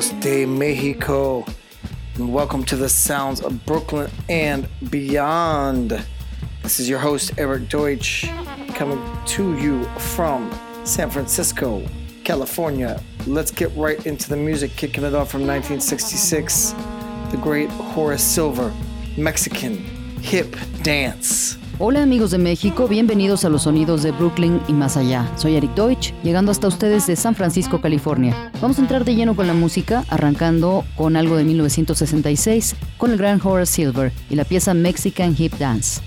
Amigos de Mexico, and welcome to the sounds of Brooklyn and beyond. This is your host, Eric Deutsch, coming to you from San Francisco, California. Let's get right into the music, kicking it off from 1966. The great Horace Silver, Mexican Hip Dance. Hola amigos de México, bienvenidos a los sonidos de Brooklyn y más allá. Soy Eric Deutsch, llegando hasta ustedes de San Francisco, California. Vamos a entrar de lleno con la música, arrancando con algo de 1966, con el gran Horace Silver y la pieza Mexican Hip Dance.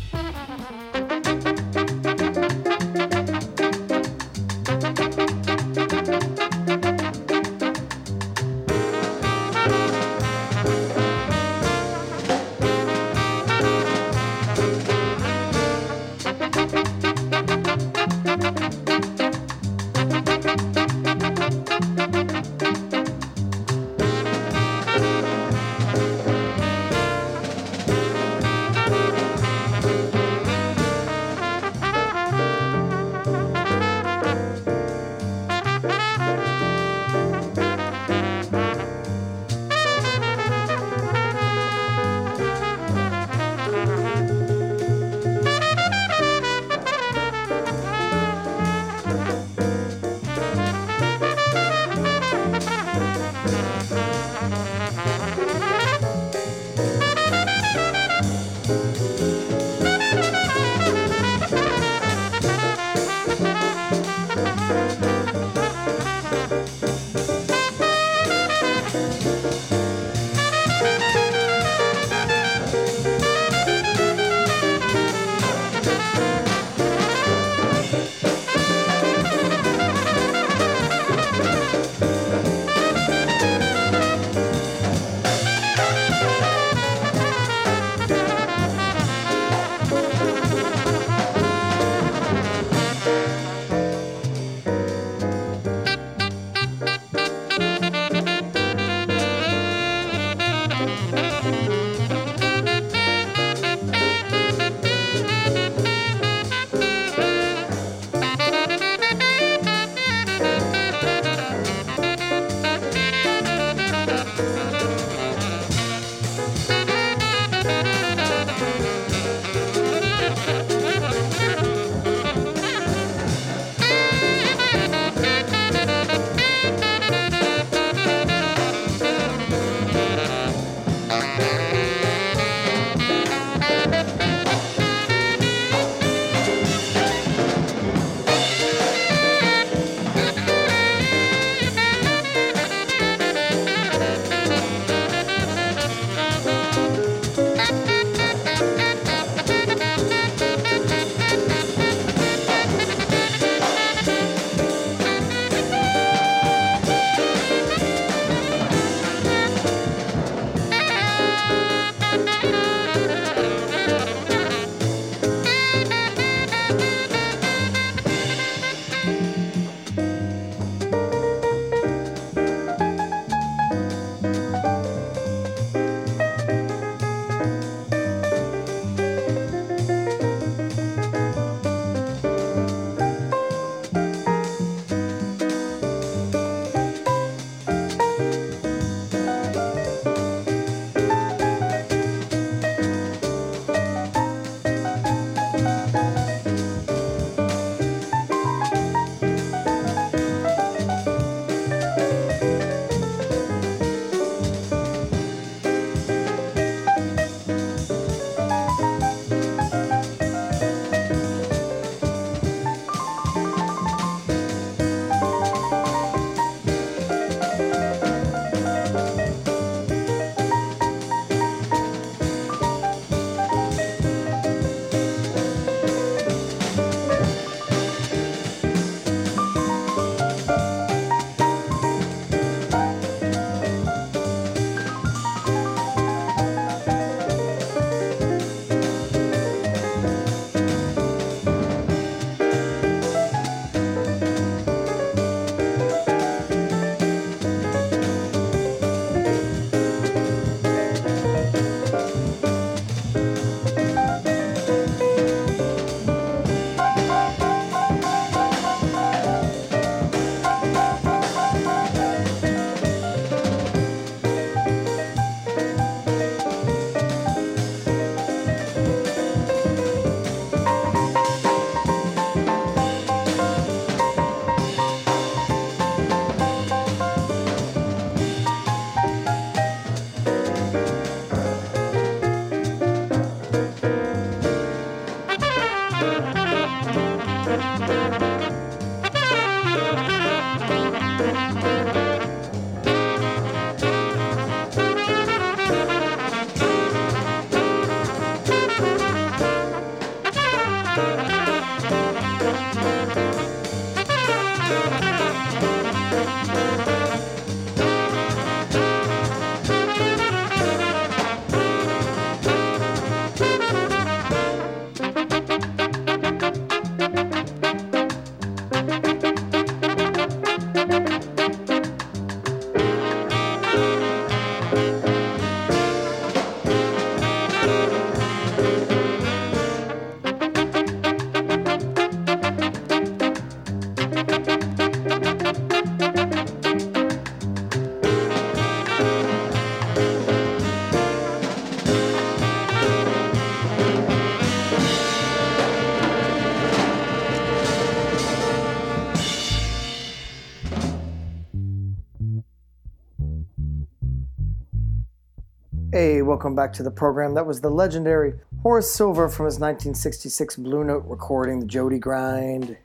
Welcome back to the program. That was the legendary Horace Silver from his 1966 Blue Note recording, The Jody Grind,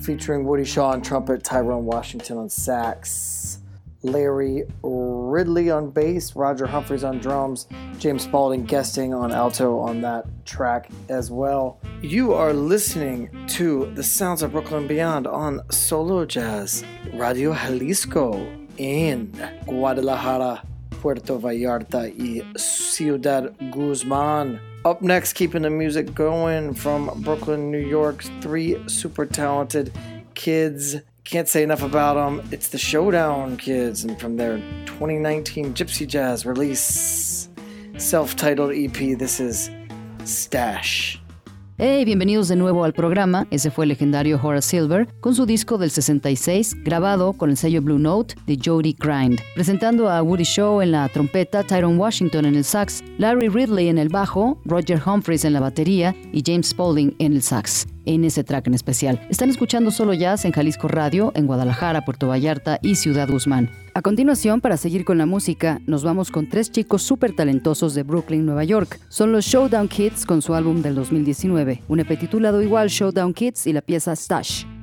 featuring Woody Shaw on trumpet, Tyrone Washington on sax, Larry Ridley on bass, Roger Humphries on drums, James Spaulding guesting on alto on that track as well. You are listening to the sounds of Brooklyn Beyond on Solo Jazz, Radio Jalisco in Guadalajara, Puerto Vallarta y Ciudad Guzman. Up next, keeping the music going from Brooklyn, New York, three super talented kids. Can't say enough about them. It's the Showdown Kids, and from their 2019 Gypsy Jazz release, self titled EP, this is Stash. Hey, bienvenidos de nuevo al programa. Ese fue el legendario Horace Silver con su disco del 66, grabado con el sello Blue Note de Jody Grind, presentando a Woody Shaw en la trompeta, Tyrone Washington en el sax, Larry Ridley en el bajo, Roger Humphreys en la batería y James Spaulding en el sax en ese track en especial. Están escuchando solo jazz en Jalisco Radio, en Guadalajara, Puerto Vallarta y Ciudad Guzmán. A continuación, para seguir con la música, nos vamos con tres chicos súper talentosos de Brooklyn, Nueva York. Son los Showdown Kids con su álbum del 2019, un EP titulado igual Showdown Kids y la pieza Stash.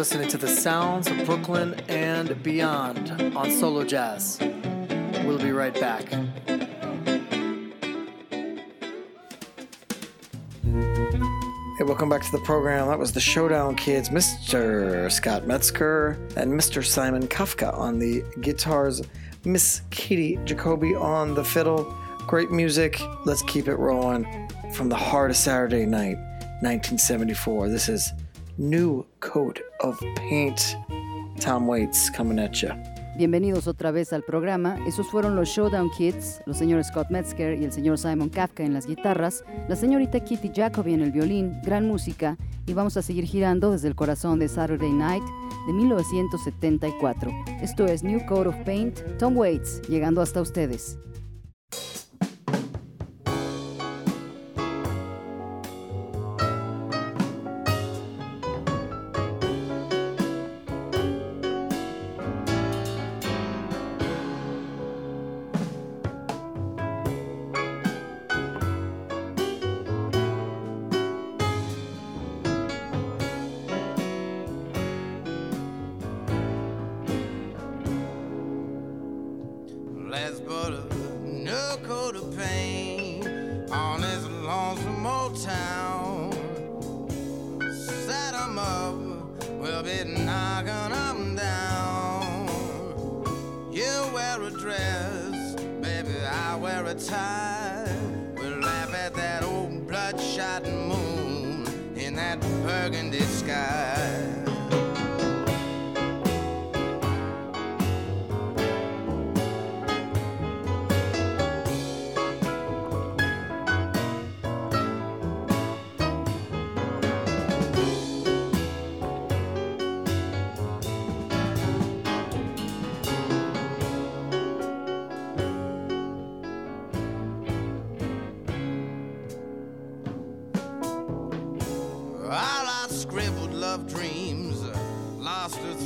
Listening to the sounds of Brooklyn and beyond on Solo Jazz. We'll be right back. Hey, welcome back to the program. That was the Showdown Kids, Mr. Scott Metzger and Mr. Simon Kafka on the guitars, Miss Katie Jacoby on the fiddle. Great music. Let's keep it rolling from the heart of Saturday night, 1974. This is new coat of paint. Tom Waits coming at you. Bienvenidos otra vez al programa. Esos fueron los Showdown Kids, los señores Scott Metzger y el señor Simon Kafka en las guitarras, la señorita Kitty Jacoby en el violín, gran música, y vamos a seguir girando desde el corazón de Saturday Night de 1974. Esto es New Coat of Paint, Tom Waits, llegando hasta ustedes.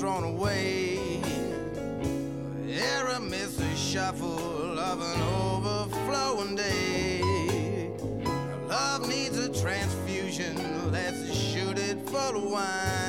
thrown away. Aramis a shuffle of an overflowing day. Love needs a transfusion, let's shoot it full of wine.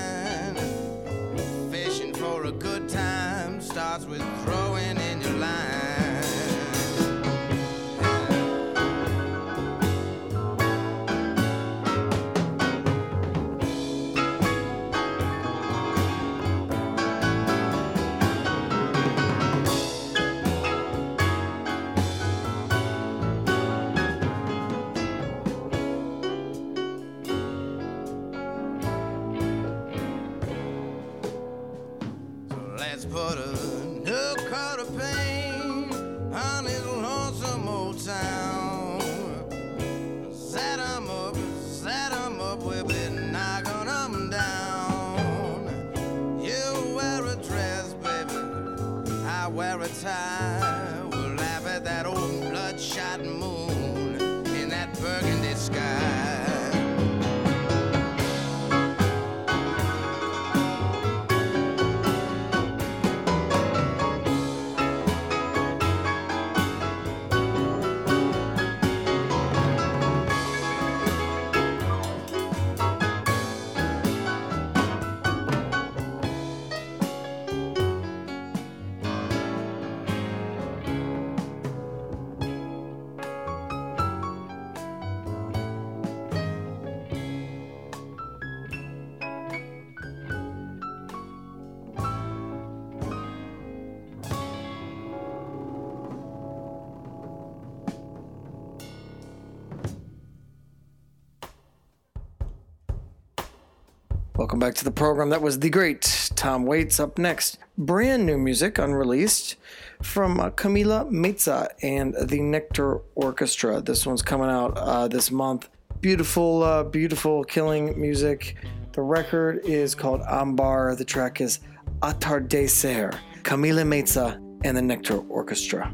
Welcome back to the program. That was the great Tom Waits. Up next, brand new music unreleased from uh, Camila Meza and the Nectar Orchestra. This one's coming out uh, this month. Beautiful, uh, beautiful, killing music. The record is called Ambar. The track is Atardecer. Camila Meza and the Nectar Orchestra.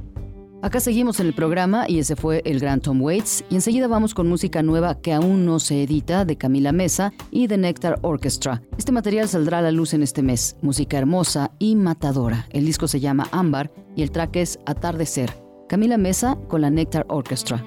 Acá seguimos en el programa y ese fue el gran Tom Waits y enseguida vamos con música nueva que aún no se edita de Camila Mesa y The Nectar Orchestra. Este material saldrá a la luz en este mes, música hermosa y matadora. El disco se llama Ámbar y el track es Atardecer. Camila Mesa con la Nectar Orchestra.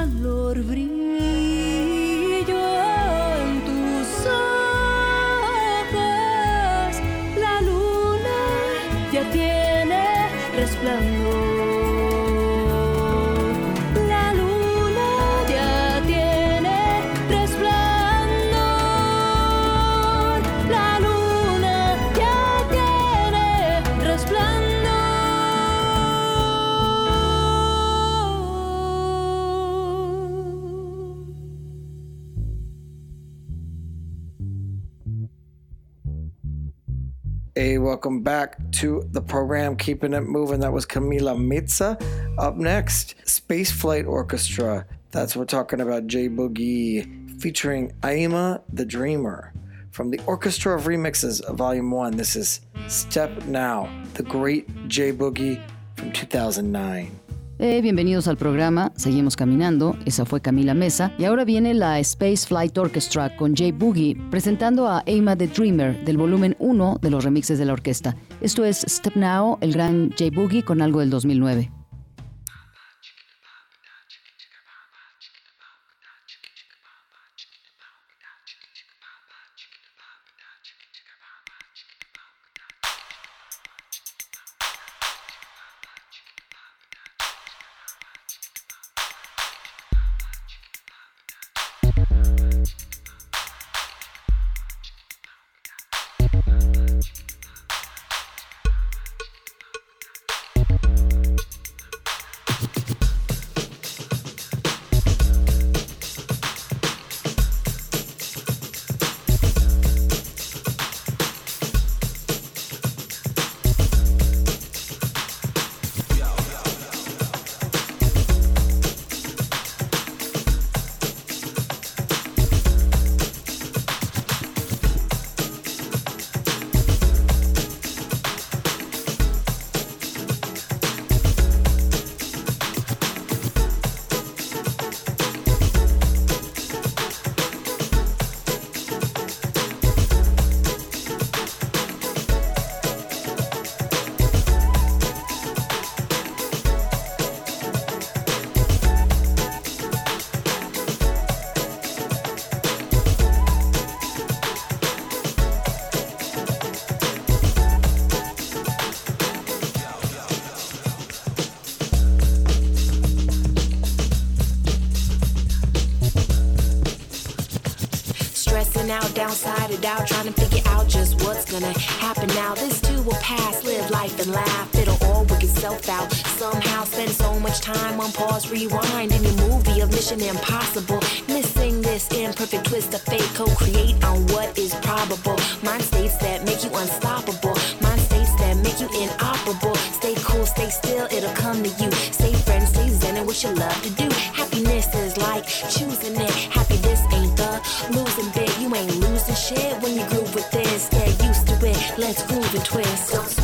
Welcome back to the program Keeping It Moving. That was Camila Meza. Up next, Space Flight Orchestra. That's what we're talking about J Boogie featuring Aima the Dreamer. From the Orchestra of Remixes, Volume 1, this is Step Now, the great J Boogie from 2009. Eh, bienvenidos al programa, seguimos caminando, esa fue Camila Mesa y ahora viene la Space Flight Orchestra con Jay Boogie presentando a Aima the Dreamer del volumen 1 de los remixes de la orquesta. Esto es Step Now, el gran Jay Boogie con algo del 2009. Out, downside out, trying to figure out just what's gonna happen now. This too will pass, live life and laugh. It'll all work itself out. Somehow spend so much time on pause, rewind in your movie of Mission Impossible. Missing this imperfect twist of fate, co-create on what is probable. Mind states that make you unstoppable. Mind states that make you inoperable. Stay cool, stay still, it'll come to you. Stay friends, stay zen, and what you love to do. This. Get used to it. Let's groove and twist.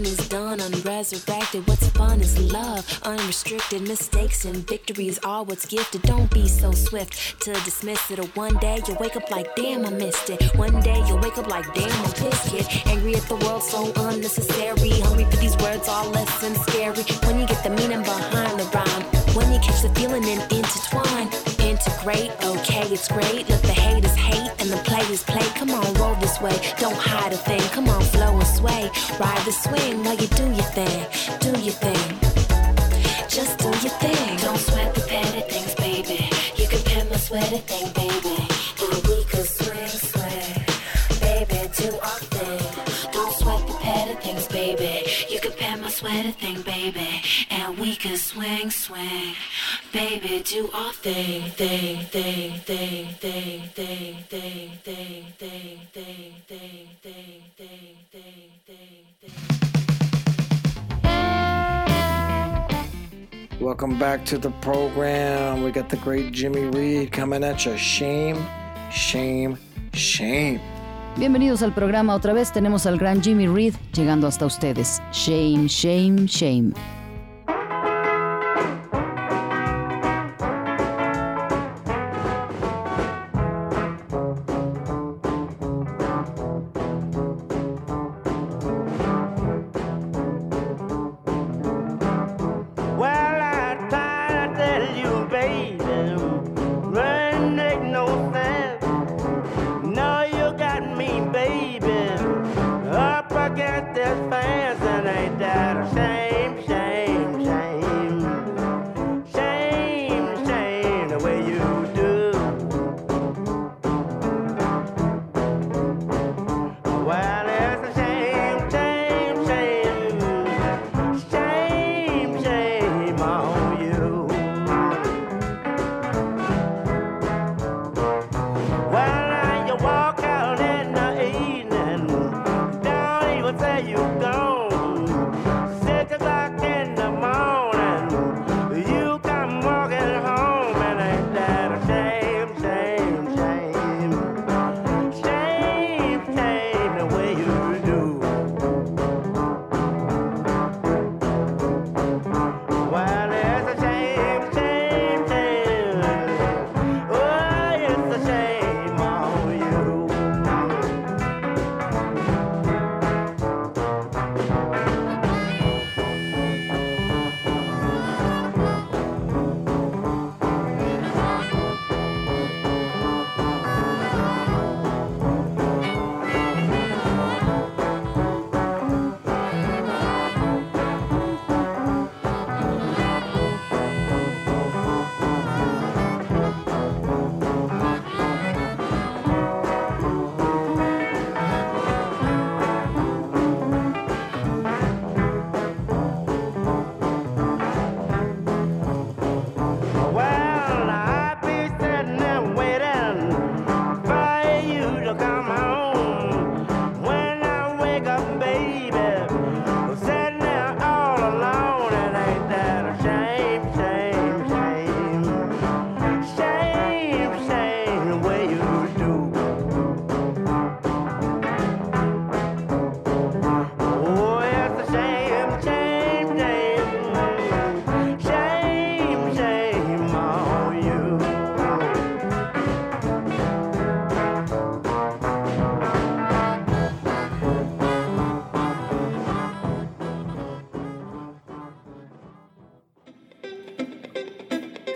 Done is done, unresurrected. What's fun is love, unrestricted. Mistakes and victories are what's gifted. Don't be so swift to dismiss it. Or one day you'll wake up like, damn, I missed it. One day you'll wake up like, damn, I'm pissed, kid. Angry at the world, so unnecessary. Hungry for these words, all less than scary. When you get the meaning behind the rhyme, when you catch the feeling and intertwine. Integrate, okay, it's great. Let the haters hate and the players play. Come on, roll this way. Don't hide a thing. Come on, flow and sway. Ride the swing while you do your thing. Do your thing. Just do your thing. Don't sweat the petty things, baby. You can pet my sweaty thing, baby. Sweaty thing, baby. And we could swing, swing. Baby, do our thing, thing, thing, thing, thing, thing, thing, thing, thing, thing, thing, thing, thing, thing, thing, thing. Welcome back to the program. We got the great Jimmy Reed coming at you. Shame, shame, shame. Bienvenidos al programa. Otra vez tenemos al gran Jimmy Reed llegando hasta ustedes. Shame, shame, shame.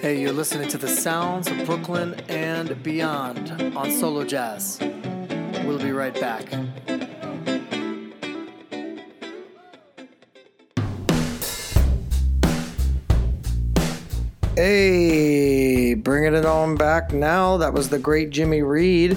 Hey, you're listening to the sounds of Brooklyn and beyond on Solo Jazz. We'll be right back. Hey, bringing it on back now. That was the great Jimmy Reed.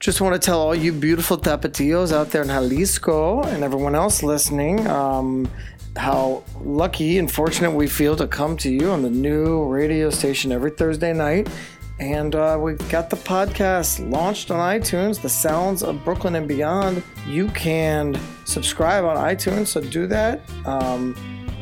Just want to tell all you beautiful tapatillos out there in Jalisco and everyone else listening um, how lucky and fortunate we feel to come to you on the new radio station every Thursday night. And uh, we've got the podcast launched on iTunes, The Sounds of Brooklyn and Beyond. You can subscribe on iTunes, so do that. Um,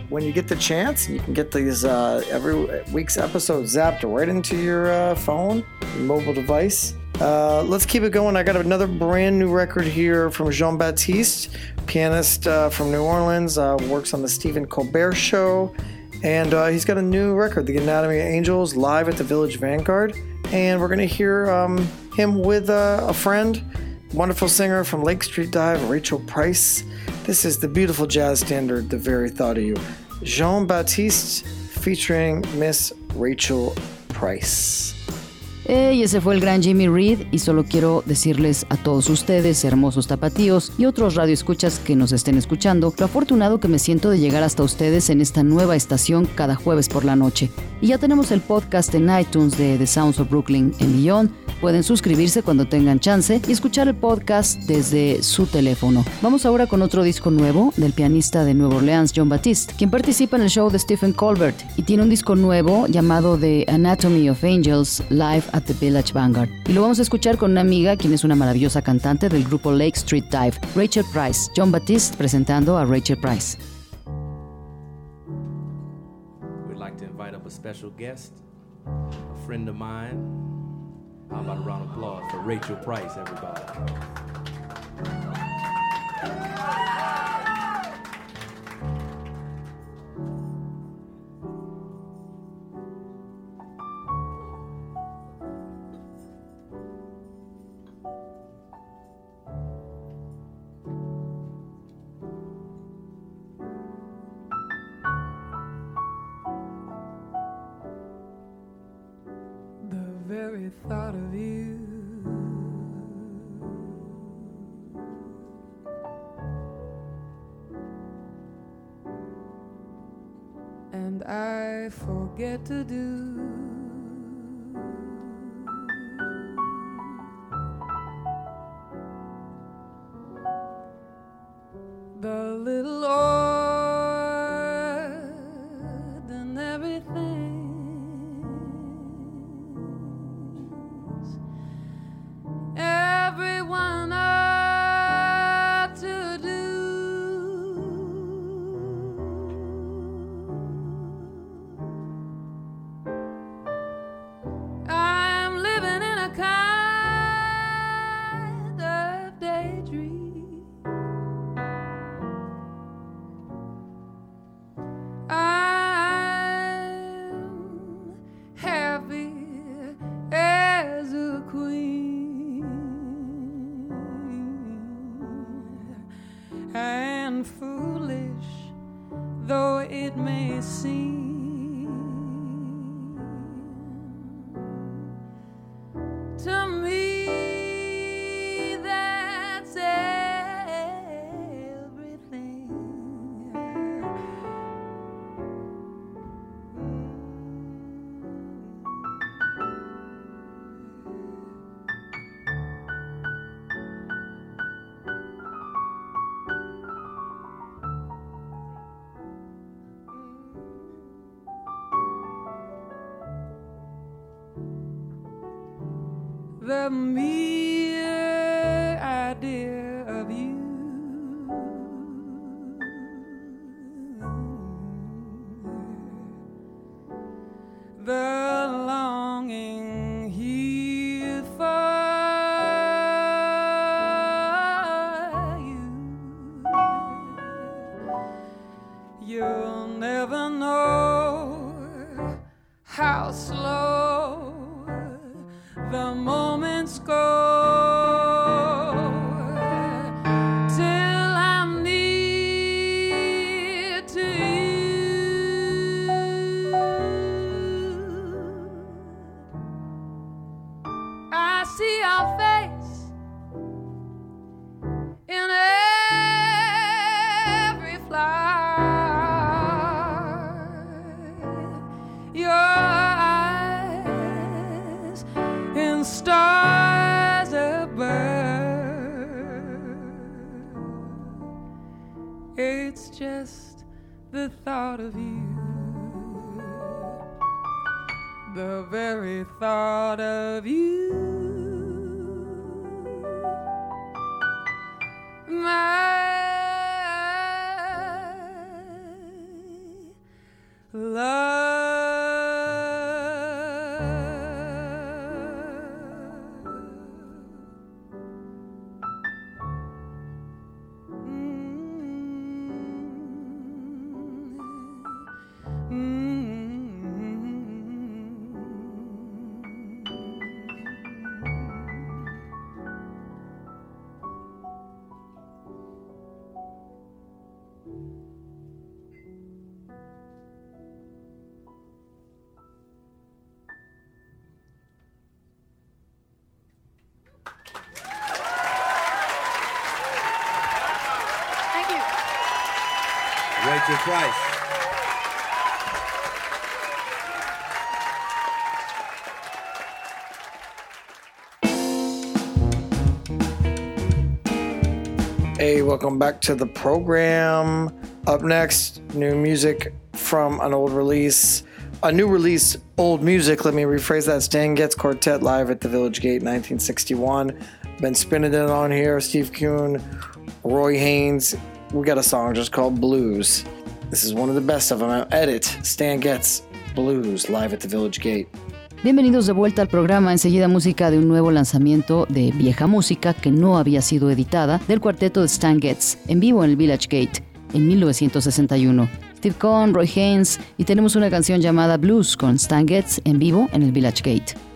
when you get the chance, you can get these uh, every week's episode zapped right into your uh, phone, your mobile device. Uh, let's keep it going. I got another brand new record here from Jon Batiste, pianist uh, from New Orleans, uh, works on the Stephen Colbert Show, and uh, he's got a new record, The Anatomy of Angels, live at the Village Vanguard. And we're gonna hear um, him with a friend, wonderful singer from Lake Street Dive, Rachel Price. This is the beautiful jazz standard, The Very Thought of You. Jon Batiste featuring Miss Rachel Price. Y ese fue el gran Jimmy Reed y solo quiero decirles a todos ustedes, hermosos tapatíos y otros radioescuchas que nos estén escuchando, lo afortunado que me siento de llegar hasta ustedes en esta nueva estación cada jueves por la noche. Y ya tenemos el podcast en iTunes de The Sounds of Brooklyn en Beyond. Pueden suscribirse cuando tengan chance y escuchar el podcast desde su teléfono. Vamos ahora con otro disco nuevo del pianista de Nueva Orleans, John Baptiste, quien participa en el show de Stephen Colbert y tiene un disco nuevo llamado The Anatomy of Angels Live at the Village Vanguard. Y lo vamos a escuchar con una amiga quien es una maravillosa cantante del grupo Lake Street Dive, Rachel Price. John Baptiste presentando a Rachel Price. We'd like to invite up a special guest, a friend of mine. How about a round of applause for Rachel Price, everybody? Thought of you. And I forget to do Price. Hey, welcome back to the program. Up next, new music from an old release. A new release, old music. Let me rephrase that. Stan Getz Quartet live at the Village Gate 1961. Been spinning it on here. Steve Kuhn, Roy Haynes. We got a song just called Blues. This is one of the best of them. Edit Stan Getz Blues live at the Village Gate. Bienvenidos de vuelta al programa. Enseguida música de un nuevo lanzamiento de vieja música que no había sido editada del cuarteto de Stan Getz en vivo en el Village Gate en 1961. Steve Cohn, Roy Haynes y tenemos una canción llamada Blues con Stan Getz en vivo en el Village Gate.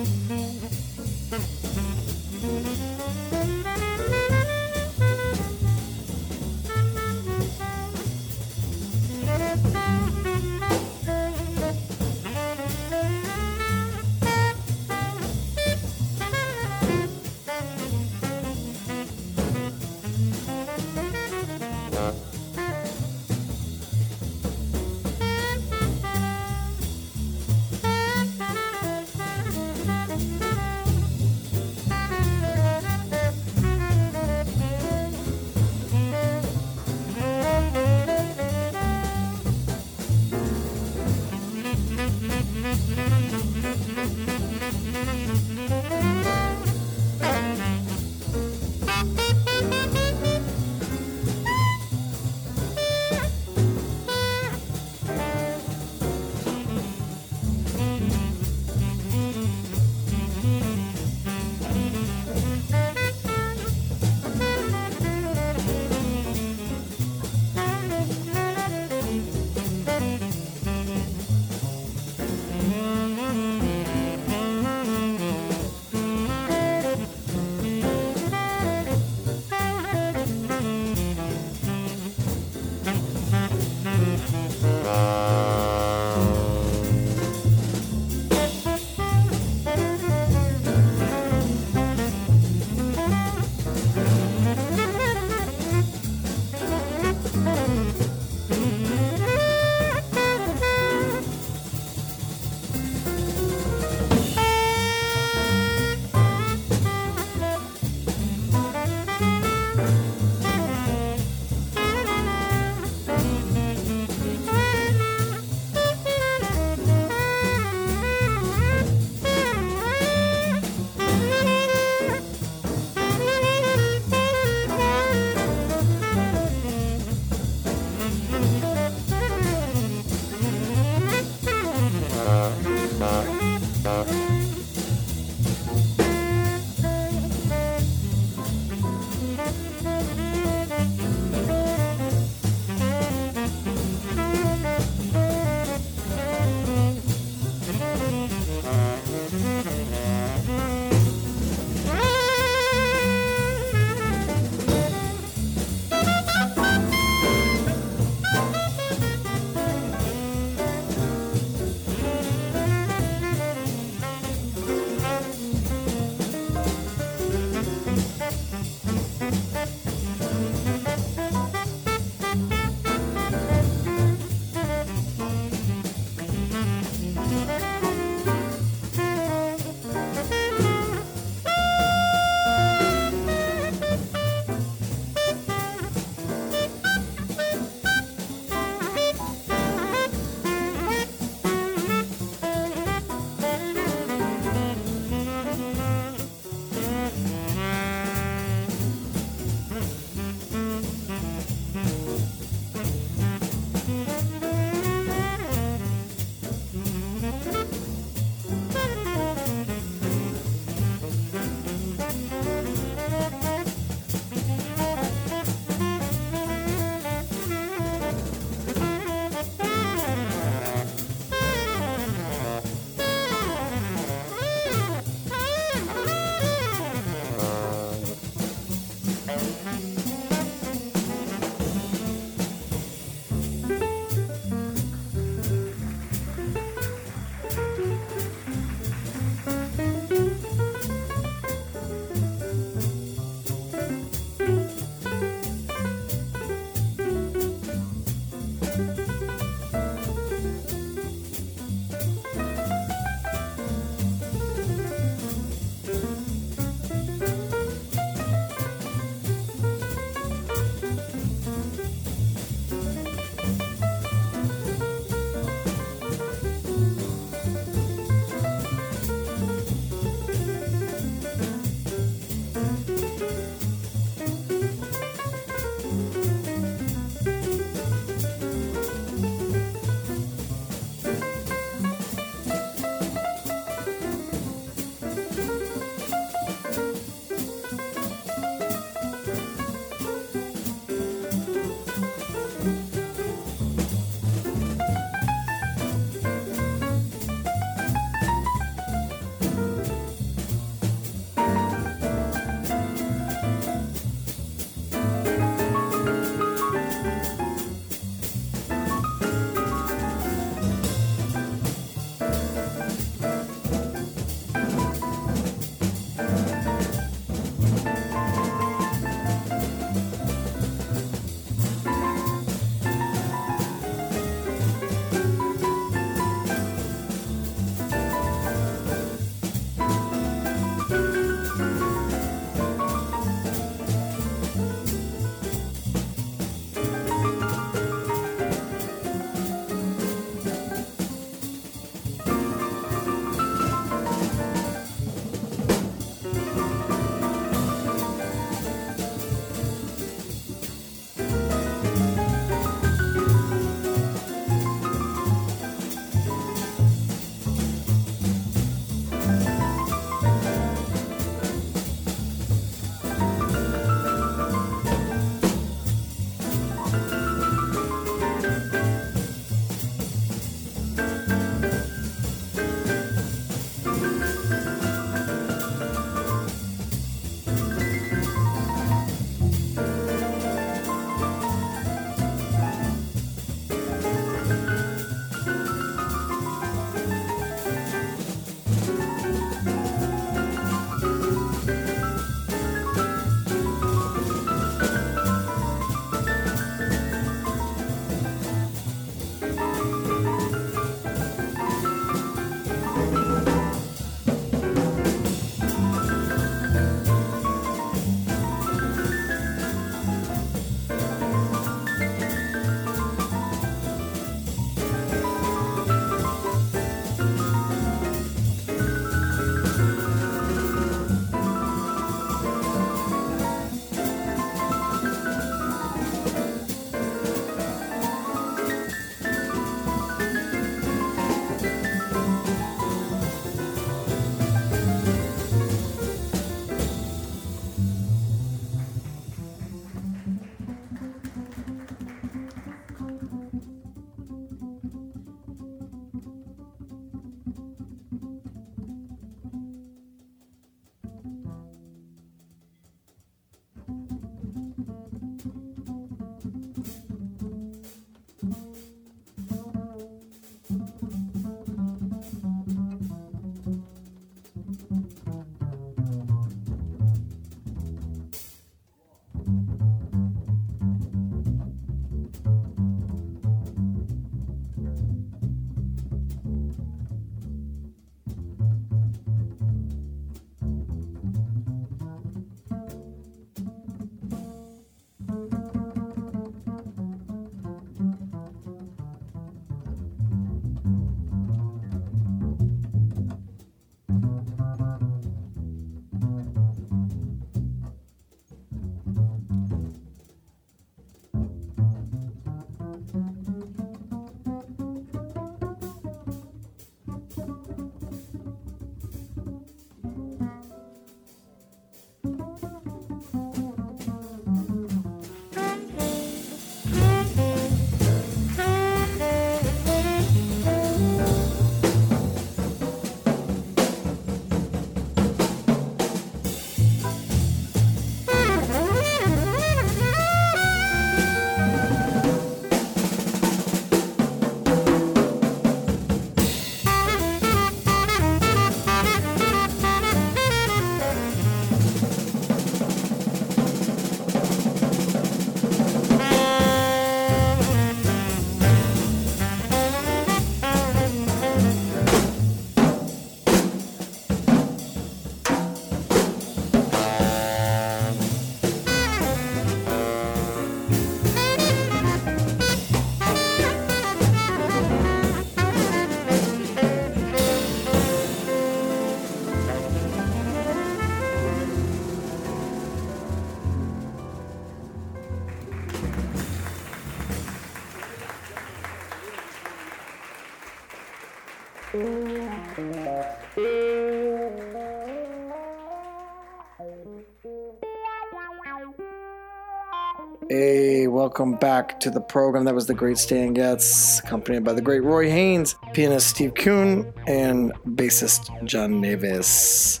Welcome back to the program. That was the great Stan Getz, accompanied by the great Roy Haynes, pianist Steve Kuhn, and bassist John Neves.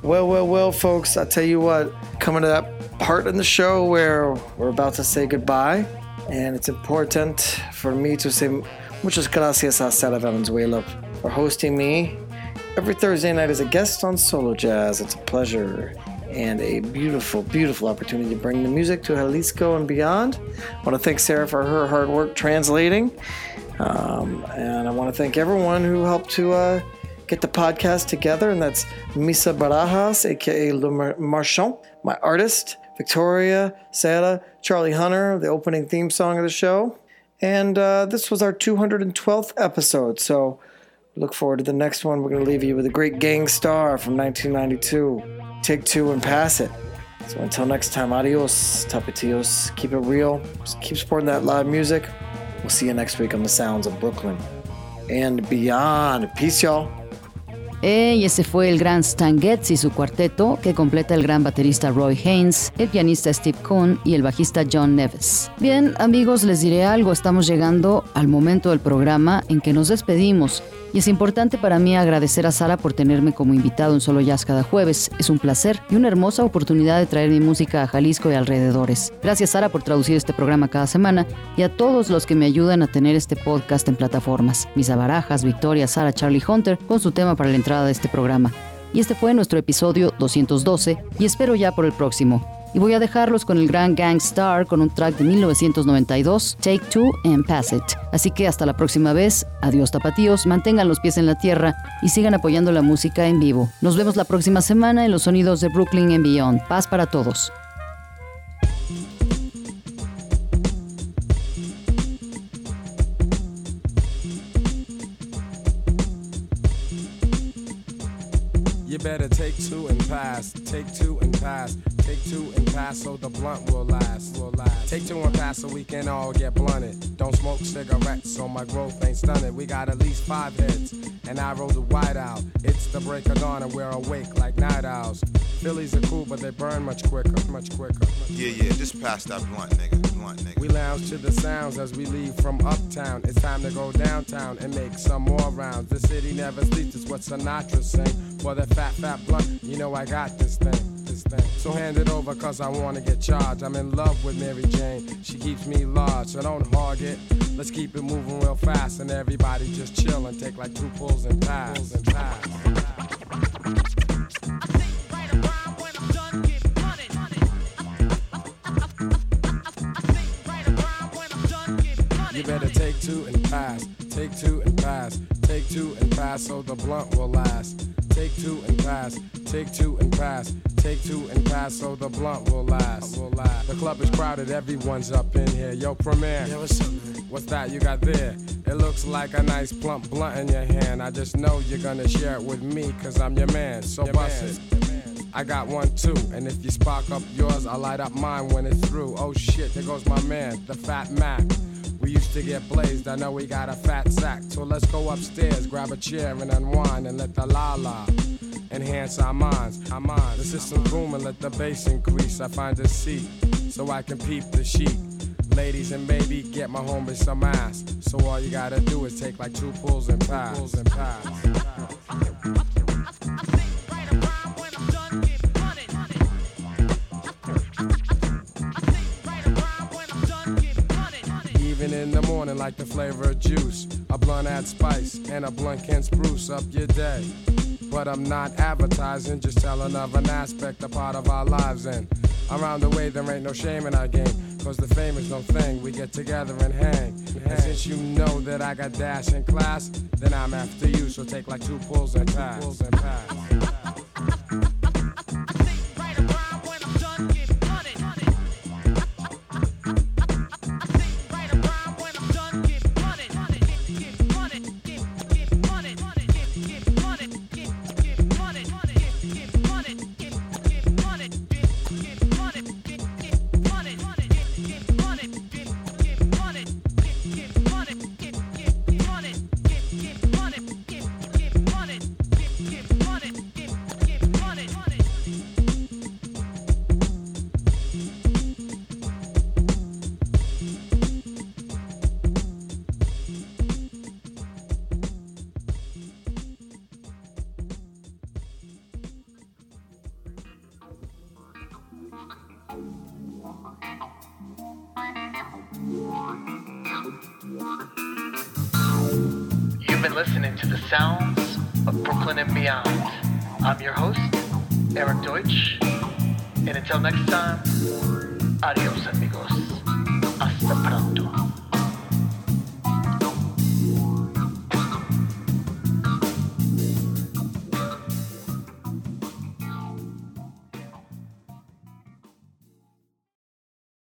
Well, well, well, folks, I tell you what, coming to that part in the show where we're about to say goodbye, and it's important for me to say muchas gracias a Sarah Valenzuela for hosting me every Thursday night as a guest on Solo Jazz. It's a pleasure and a beautiful, beautiful opportunity to bring the music to Jalisco and beyond. I want to thank Sarah for her hard work translating. Um, and I want to thank everyone who helped to uh, get the podcast together, and that's Misa Barajas, aka Le Marchand, my artist, Victoria, Sarah, Charlie Hunter, the opening theme song of the show. And uh, this was our 212th episode, so look forward to the next one. We're going to leave you with a great gang star from 1992 take two and pass it. So until next time, adios, tapatillos. Keep it real. Keep supporting that live music. We'll see you next week on the sounds of Brooklyn and beyond. Peace, y'all. Y ese fue el gran Stan Getz y su cuarteto, que completa el gran baterista Roy Haynes, el pianista Steve Cohn y el bajista John Neves. Bien, amigos, les diré algo, estamos llegando al momento del programa en que nos despedimos. Y es importante para mí agradecer a Sara por tenerme como invitado en Solo Jazz cada jueves. Es un placer y una hermosa oportunidad de traer mi música a Jalisco y alrededores. Gracias Sara por traducir este programa cada semana y a todos los que me ayudan a tener este podcast en plataformas. Misa Barajas, Victoria, Sara, Charlie Hunter con su tema para la entrada de este programa. Y este fue nuestro episodio 212 y espero ya por el próximo. Y voy a dejarlos con el gran Gangstar con un track de 1992, Take Two and Pass It. Así que hasta la próxima vez, adiós tapatíos, mantengan los pies en la tierra y sigan apoyando la música en vivo. Nos vemos la próxima semana en los sonidos de Brooklyn and Beyond. Paz para todos. Take two and pass so the blunt will last. Will last. Take two and pass so we can all get blunted. Don't smoke cigarettes so my growth ain't stunted. We got at least five heads, and I roll the white out. It's the break of dawn and we're awake like night owls. Phillies are cool, but they burn much quicker, much quicker. Yeah, yeah, just pass that blunt, nigga. Blunt, nigga. We lounge to the sounds as we leave from uptown. It's time to go downtown and make some more rounds. The city never sleeps, it's what Sinatra sang. For the fat, fat blunt, you know I got this thing this thing. So hand it over, cause I wanna get charged. I'm in love with Mary Jane, she keeps me large, so don't hog it. Let's keep it moving real fast, and everybody just chill and take like two pulls and pass. Pulls and pass. You better take two and pass, take two and pass, take two and pass so the blunt will last. Take two and pass, take two and pass, take two and pass so the blunt will last. Will last. The club is crowded, everyone's up in here. Yo, Premier, Yeah, what's up, man? what's that you got there? It looks like a nice plump blunt in your hand. I just know you're gonna share it with me, cause I'm your man. So bust it. I got one too, and if you spark up yours, I'll light up mine when it's through. Oh shit, there goes my man, the Fat Mac. To get blazed, I know we got a fat sack. So let's go upstairs, grab a chair and unwind and let the la la enhance our minds. Our minds. The system's booming, let the bass increase. I find a seat so I can peep the sheet. Ladies and maybe get my homie some ass. So all you gotta do is take like two pulls and pass. Pulls and pass. Morning, like the flavor of juice. A blunt add spice, and a blunt can spruce up your day. But I'm not advertising, just telling of an aspect, a part of our lives. And around the way, there ain't no shame in our game. Cause the fame is no thing, we get together and hang. And since you know that I got dash in class, then I'm after you. So take like two pulls and pass. Pulls and pass.